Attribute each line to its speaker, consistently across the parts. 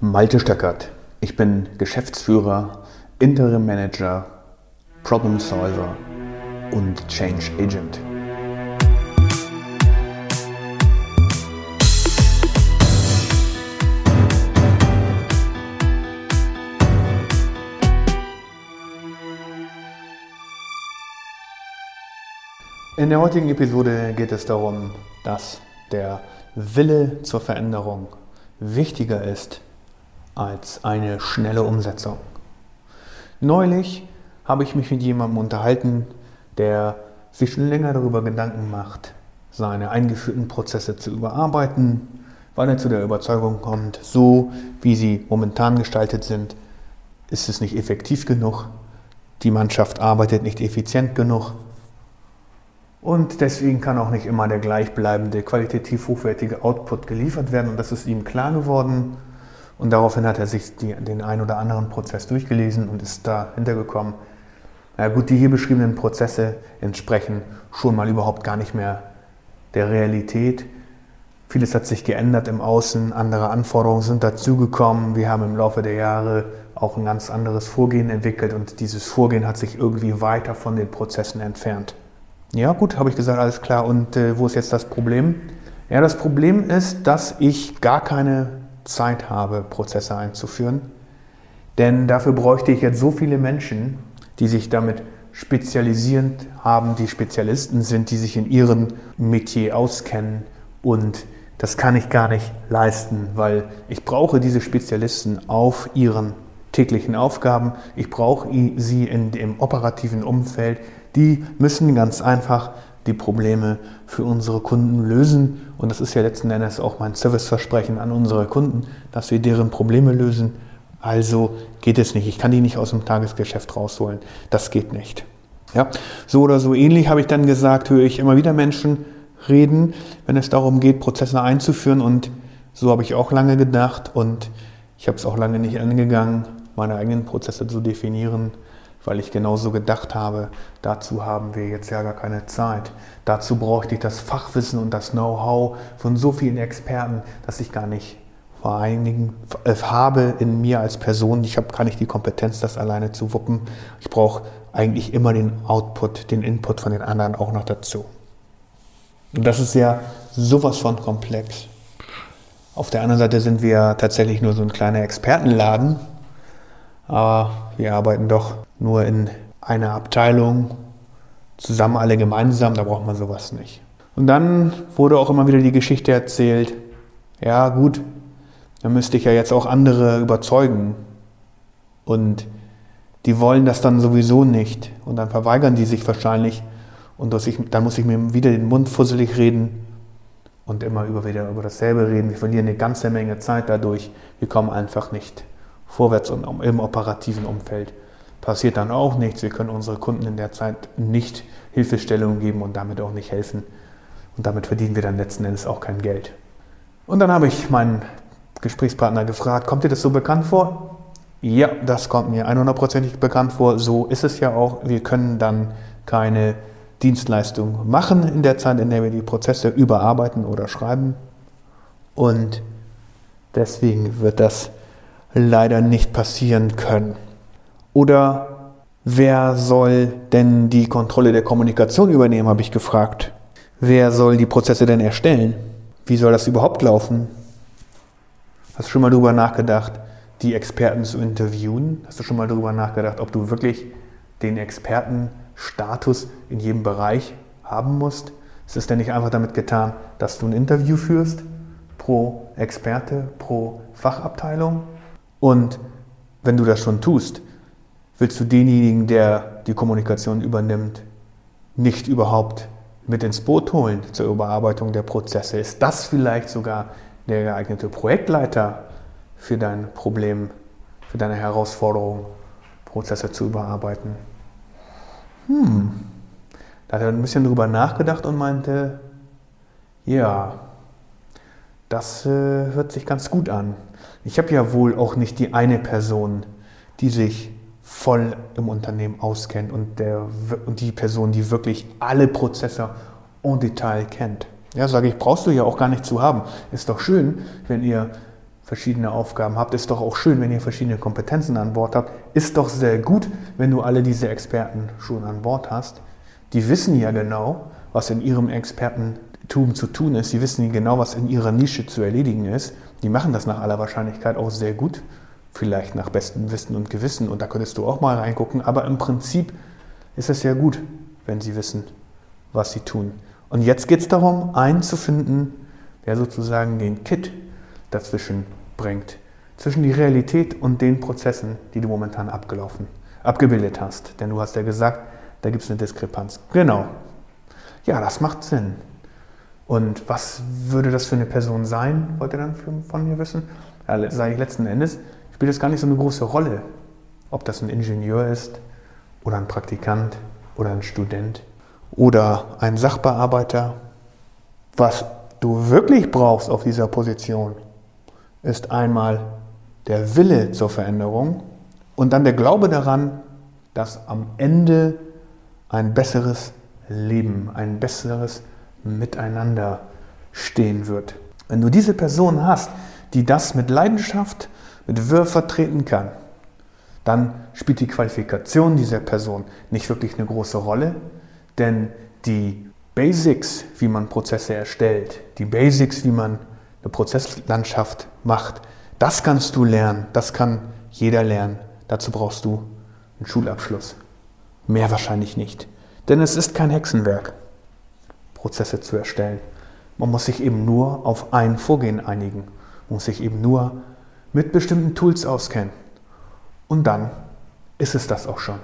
Speaker 1: Malte Stöckert. Ich bin Geschäftsführer, Interim Manager, Problem Solver und Change Agent. In der heutigen Episode geht es darum, dass der Wille zur Veränderung wichtiger ist als eine schnelle Umsetzung. Neulich habe ich mich mit jemandem unterhalten, der sich schon länger darüber Gedanken macht, seine eingeführten Prozesse zu überarbeiten, weil er zu der Überzeugung kommt, so wie sie momentan gestaltet sind, ist es nicht effektiv genug, die Mannschaft arbeitet nicht effizient genug und deswegen kann auch nicht immer der gleichbleibende, qualitativ hochwertige Output geliefert werden. Und das ist ihm klar geworden. Und daraufhin hat er sich die, den einen oder anderen Prozess durchgelesen und ist dahinter gekommen. Na gut, die hier beschriebenen Prozesse entsprechen schon mal überhaupt gar nicht mehr der Realität. Vieles hat sich geändert im Außen, andere Anforderungen sind dazugekommen. Wir haben im Laufe der Jahre auch ein ganz anderes Vorgehen entwickelt und dieses Vorgehen hat sich irgendwie weiter von den Prozessen entfernt. Ja, gut, habe ich gesagt, alles klar. Und äh, wo ist jetzt das Problem? Ja, das Problem ist, dass ich gar keine Zeit habe, Prozesse einzuführen. Denn dafür bräuchte ich jetzt so viele Menschen, die sich damit spezialisierend haben, die Spezialisten sind, die sich in ihrem Metier auskennen. Und das kann ich gar nicht leisten, weil ich brauche diese Spezialisten auf ihren täglichen Aufgaben. Ich brauche sie in dem operativen Umfeld. Die müssen ganz einfach die Probleme für unsere Kunden lösen. Und das ist ja letzten Endes auch mein Serviceversprechen an unsere Kunden, dass wir deren Probleme lösen. Also geht es nicht. Ich kann die nicht aus dem Tagesgeschäft rausholen. Das geht nicht. Ja, so oder so ähnlich habe ich dann gesagt, höre ich immer wieder Menschen reden, wenn es darum geht, Prozesse einzuführen. Und so habe ich auch lange gedacht und ich habe es auch lange nicht angegangen, meine eigenen Prozesse zu definieren weil ich genauso gedacht habe, dazu haben wir jetzt ja gar keine Zeit. Dazu bräuchte ich das Fachwissen und das Know-how von so vielen Experten, dass ich gar nicht vereinigen äh, habe in mir als Person. Ich habe gar nicht die Kompetenz, das alleine zu wuppen. Ich brauche eigentlich immer den Output, den Input von den anderen auch noch dazu. Und das ist ja sowas von komplex. Auf der anderen Seite sind wir tatsächlich nur so ein kleiner Expertenladen, aber wir arbeiten doch nur in einer Abteilung, zusammen alle gemeinsam, da braucht man sowas nicht. Und dann wurde auch immer wieder die Geschichte erzählt, ja gut, dann müsste ich ja jetzt auch andere überzeugen. Und die wollen das dann sowieso nicht. Und dann verweigern die sich wahrscheinlich. Und ich, dann muss ich mir wieder den Mund fusselig reden und immer über, wieder über dasselbe reden. Wir verlieren eine ganze Menge Zeit dadurch. Wir kommen einfach nicht vorwärts und im operativen Umfeld passiert dann auch nichts. Wir können unsere Kunden in der Zeit nicht Hilfestellung geben und damit auch nicht helfen. Und damit verdienen wir dann letzten Endes auch kein Geld. Und dann habe ich meinen Gesprächspartner gefragt, kommt dir das so bekannt vor? Ja, das kommt mir 100%ig bekannt vor. So ist es ja auch. Wir können dann keine Dienstleistung machen in der Zeit, in der wir die Prozesse überarbeiten oder schreiben. Und deswegen wird das leider nicht passieren können. Oder wer soll denn die Kontrolle der Kommunikation übernehmen, habe ich gefragt. Wer soll die Prozesse denn erstellen? Wie soll das überhaupt laufen? Hast du schon mal darüber nachgedacht, die Experten zu interviewen? Hast du schon mal darüber nachgedacht, ob du wirklich den Expertenstatus in jedem Bereich haben musst? Ist es denn nicht einfach damit getan, dass du ein Interview führst pro Experte, pro Fachabteilung? Und wenn du das schon tust, willst du denjenigen, der die Kommunikation übernimmt, nicht überhaupt mit ins Boot holen zur Überarbeitung der Prozesse? Ist das vielleicht sogar der geeignete Projektleiter für dein Problem, für deine Herausforderung, Prozesse zu überarbeiten? Hm, da hat er ein bisschen drüber nachgedacht und meinte, ja, das äh, hört sich ganz gut an. Ich habe ja wohl auch nicht die eine Person, die sich voll im Unternehmen auskennt und, der, und die Person, die wirklich alle Prozesse en Detail kennt. Ja, sage ich, brauchst du ja auch gar nicht zu haben. Ist doch schön, wenn ihr verschiedene Aufgaben habt. Ist doch auch schön, wenn ihr verschiedene Kompetenzen an Bord habt. Ist doch sehr gut, wenn du alle diese Experten schon an Bord hast. Die wissen ja genau, was in ihrem Expertentum zu tun ist. Die wissen genau, was in ihrer Nische zu erledigen ist. Die machen das nach aller Wahrscheinlichkeit auch sehr gut. Vielleicht nach bestem Wissen und Gewissen. Und da könntest du auch mal reingucken. Aber im Prinzip ist es ja gut, wenn sie wissen, was sie tun. Und jetzt geht es darum, einen zu finden, der sozusagen den Kit dazwischen bringt. Zwischen die Realität und den Prozessen, die du momentan abgelaufen, abgebildet hast. Denn du hast ja gesagt, da gibt es eine Diskrepanz. Genau. Ja, das macht Sinn. Und was würde das für eine Person sein, wollt ihr dann von mir wissen? Ja, sage ich letzten Endes, spielt es gar nicht so eine große Rolle, ob das ein Ingenieur ist oder ein Praktikant oder ein Student oder ein Sachbearbeiter. Was du wirklich brauchst auf dieser Position, ist einmal der Wille zur Veränderung und dann der Glaube daran, dass am Ende ein besseres Leben, ein besseres Miteinander stehen wird. Wenn du diese Person hast, die das mit Leidenschaft, mit Wirr vertreten kann, dann spielt die Qualifikation dieser Person nicht wirklich eine große Rolle, denn die Basics, wie man Prozesse erstellt, die Basics, wie man eine Prozesslandschaft macht, das kannst du lernen, das kann jeder lernen. Dazu brauchst du einen Schulabschluss. Mehr wahrscheinlich nicht. Denn es ist kein Hexenwerk, Prozesse zu erstellen. Man muss sich eben nur auf ein Vorgehen einigen. Man muss sich eben nur mit bestimmten Tools auskennen. Und dann ist es das auch schon.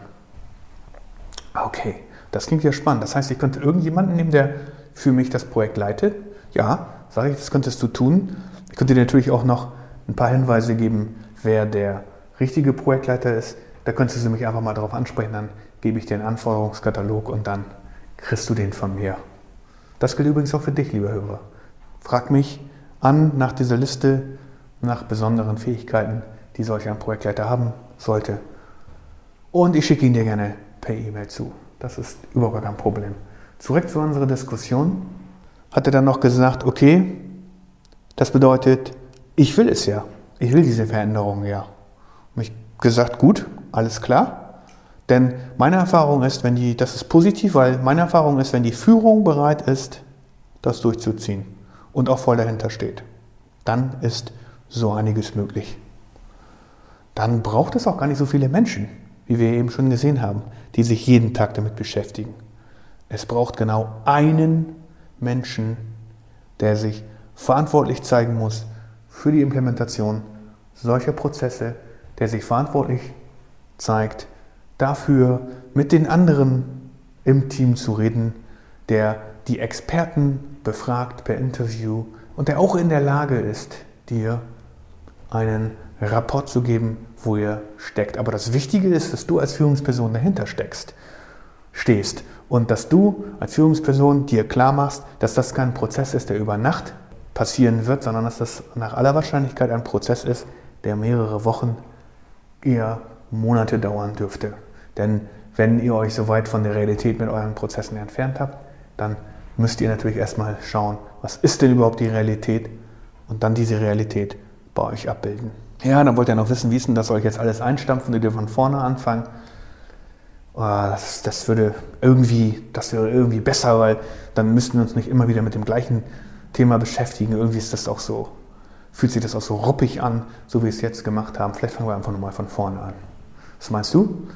Speaker 1: Okay, das klingt ja spannend. Das heißt, ich könnte irgendjemanden nehmen, der für mich das Projekt leitet. Ja, sage ich, das könntest du tun. Ich könnte dir natürlich auch noch ein paar Hinweise geben, wer der richtige Projektleiter ist. Da könntest du mich einfach mal darauf ansprechen, dann gebe ich dir einen Anforderungskatalog und dann kriegst du den von mir. Das gilt übrigens auch für dich, lieber Hörer. Frag mich an nach dieser Liste, nach besonderen Fähigkeiten, die solch ein Projektleiter haben sollte. Und ich schicke ihn dir gerne per E-Mail zu. Das ist überhaupt kein Problem. Zurück zu unserer Diskussion. Hat er dann noch gesagt, okay, das bedeutet, ich will es ja. Ich will diese Veränderung ja. Und ich gesagt, gut, alles klar. Denn meine Erfahrung ist, wenn die, das ist positiv, weil meine Erfahrung ist, wenn die Führung bereit ist, das durchzuziehen und auch voll dahinter steht, dann ist so einiges möglich. Dann braucht es auch gar nicht so viele Menschen, wie wir eben schon gesehen haben, die sich jeden Tag damit beschäftigen. Es braucht genau einen Menschen, der sich verantwortlich zeigen muss für die Implementation solcher Prozesse, der sich verantwortlich zeigt, dafür mit den anderen im Team zu reden, der die Experten befragt per Interview und der auch in der Lage ist, dir einen Rapport zu geben, wo ihr steckt. Aber das Wichtige ist, dass du als Führungsperson dahinter steckst, stehst und dass du als Führungsperson dir klar machst, dass das kein Prozess ist, der über Nacht passieren wird, sondern dass das nach aller Wahrscheinlichkeit ein Prozess ist, der mehrere Wochen, eher Monate dauern dürfte. Denn wenn ihr euch so weit von der Realität mit euren Prozessen entfernt habt, dann müsst ihr natürlich erstmal schauen, was ist denn überhaupt die Realität und dann diese Realität bei euch abbilden. Ja, dann wollt ihr noch wissen, wie ist denn das, ich jetzt alles einstampfen und ihr von vorne anfangen? Oh, das, das, würde irgendwie, das wäre irgendwie besser, weil dann müssten wir uns nicht immer wieder mit dem gleichen Thema beschäftigen. Irgendwie ist das auch so, fühlt sich das auch so ruppig an, so wie wir es jetzt gemacht haben. Vielleicht fangen wir einfach nochmal von vorne an. Was meinst du?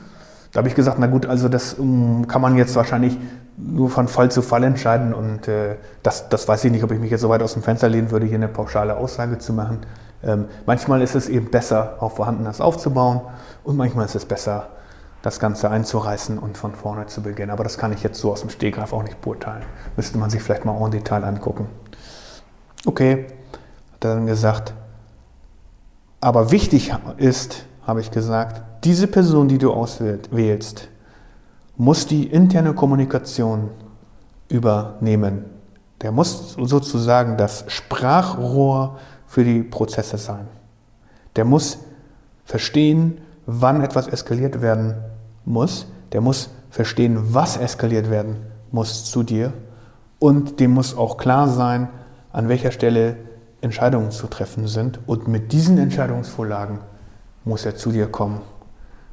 Speaker 1: Da habe ich gesagt, na gut, also das um, kann man jetzt wahrscheinlich nur von Fall zu Fall entscheiden und äh, das, das weiß ich nicht, ob ich mich jetzt so weit aus dem Fenster lehnen würde, hier eine pauschale Aussage zu machen. Ähm, manchmal ist es eben besser, auf Vorhandenes aufzubauen und manchmal ist es besser, das Ganze einzureißen und von vorne zu beginnen. Aber das kann ich jetzt so aus dem Stegreif auch nicht beurteilen. Müsste man sich vielleicht mal en Detail angucken. Okay, hat er dann gesagt. Aber wichtig ist, habe ich gesagt, diese Person, die du auswählst, muss die interne Kommunikation übernehmen. Der muss sozusagen das Sprachrohr für die Prozesse sein. Der muss verstehen, wann etwas eskaliert werden muss. Der muss verstehen, was eskaliert werden muss zu dir. Und dem muss auch klar sein, an welcher Stelle Entscheidungen zu treffen sind. Und mit diesen Entscheidungsvorlagen muss er zu dir kommen,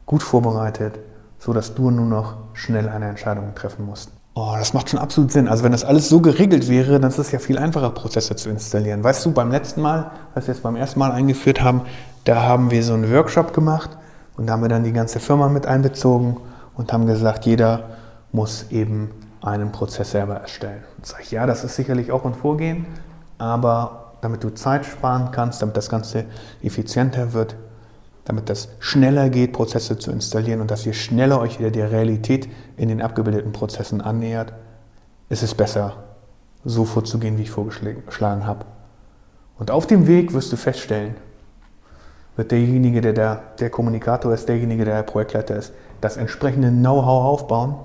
Speaker 1: gut vorbereitet, sodass du nur noch schnell eine Entscheidung treffen musst. Oh, das macht schon absolut Sinn. Also wenn das alles so geregelt wäre, dann ist es ja viel einfacher, Prozesse zu installieren. Weißt du, beim letzten Mal, als wir es beim ersten Mal eingeführt haben, da haben wir so einen Workshop gemacht und da haben wir dann die ganze Firma mit einbezogen und haben gesagt, jeder muss eben einen Prozess selber erstellen. Und sage ich, ja, das ist sicherlich auch ein Vorgehen, aber damit du Zeit sparen kannst, damit das Ganze effizienter wird, damit das schneller geht, Prozesse zu installieren und dass ihr schneller euch wieder der Realität in den abgebildeten Prozessen annähert, ist es besser, so vorzugehen, wie ich vorgeschlagen habe. Und auf dem Weg wirst du feststellen, wird derjenige, der der, der Kommunikator ist, derjenige, der der Projektleiter ist, das entsprechende Know-how aufbauen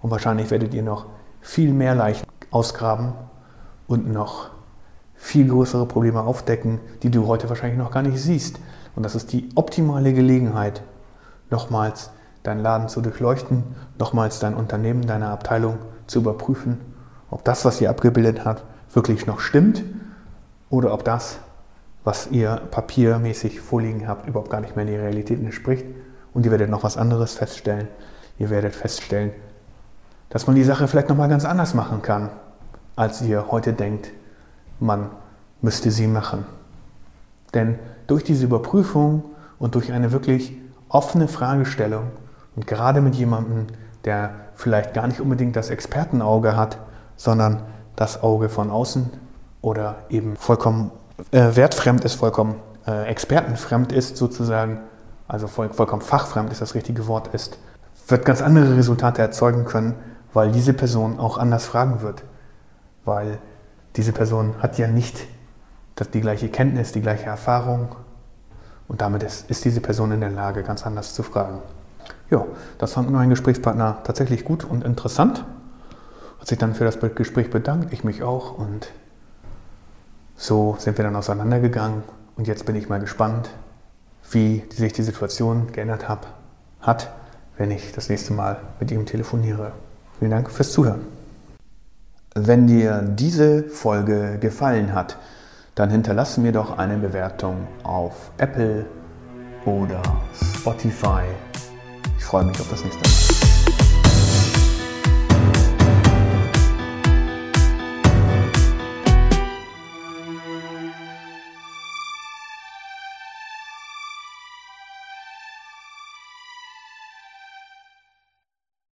Speaker 1: und wahrscheinlich werdet ihr noch viel mehr Leichen ausgraben und noch viel größere Probleme aufdecken, die du heute wahrscheinlich noch gar nicht siehst. Und das ist die optimale Gelegenheit, nochmals deinen Laden zu durchleuchten, nochmals dein Unternehmen, deine Abteilung zu überprüfen, ob das, was ihr abgebildet habt, wirklich noch stimmt oder ob das, was ihr papiermäßig vorliegen habt, überhaupt gar nicht mehr in die Realität entspricht. Und ihr werdet noch was anderes feststellen. Ihr werdet feststellen, dass man die Sache vielleicht nochmal ganz anders machen kann, als ihr heute denkt, man müsste sie machen. Denn durch diese Überprüfung und durch eine wirklich offene Fragestellung und gerade mit jemandem, der vielleicht gar nicht unbedingt das Expertenauge hat, sondern das Auge von außen oder eben vollkommen äh, wertfremd ist, vollkommen äh, expertenfremd ist sozusagen, also voll, vollkommen fachfremd ist das richtige Wort ist, wird ganz andere Resultate erzeugen können, weil diese Person auch anders fragen wird. Weil diese Person hat ja nicht die gleiche Kenntnis, die gleiche Erfahrung und damit ist, ist diese Person in der Lage, ganz anders zu fragen. Ja, das fand mein Gesprächspartner tatsächlich gut und interessant. Hat sich dann für das Gespräch bedankt, ich mich auch und so sind wir dann auseinandergegangen und jetzt bin ich mal gespannt, wie sich die Situation geändert hat, hat wenn ich das nächste Mal mit ihm telefoniere. Vielen Dank fürs Zuhören. Wenn dir diese Folge gefallen hat, dann hinterlasse mir doch eine Bewertung auf Apple oder Spotify. Ich freue mich auf das nächste Mal.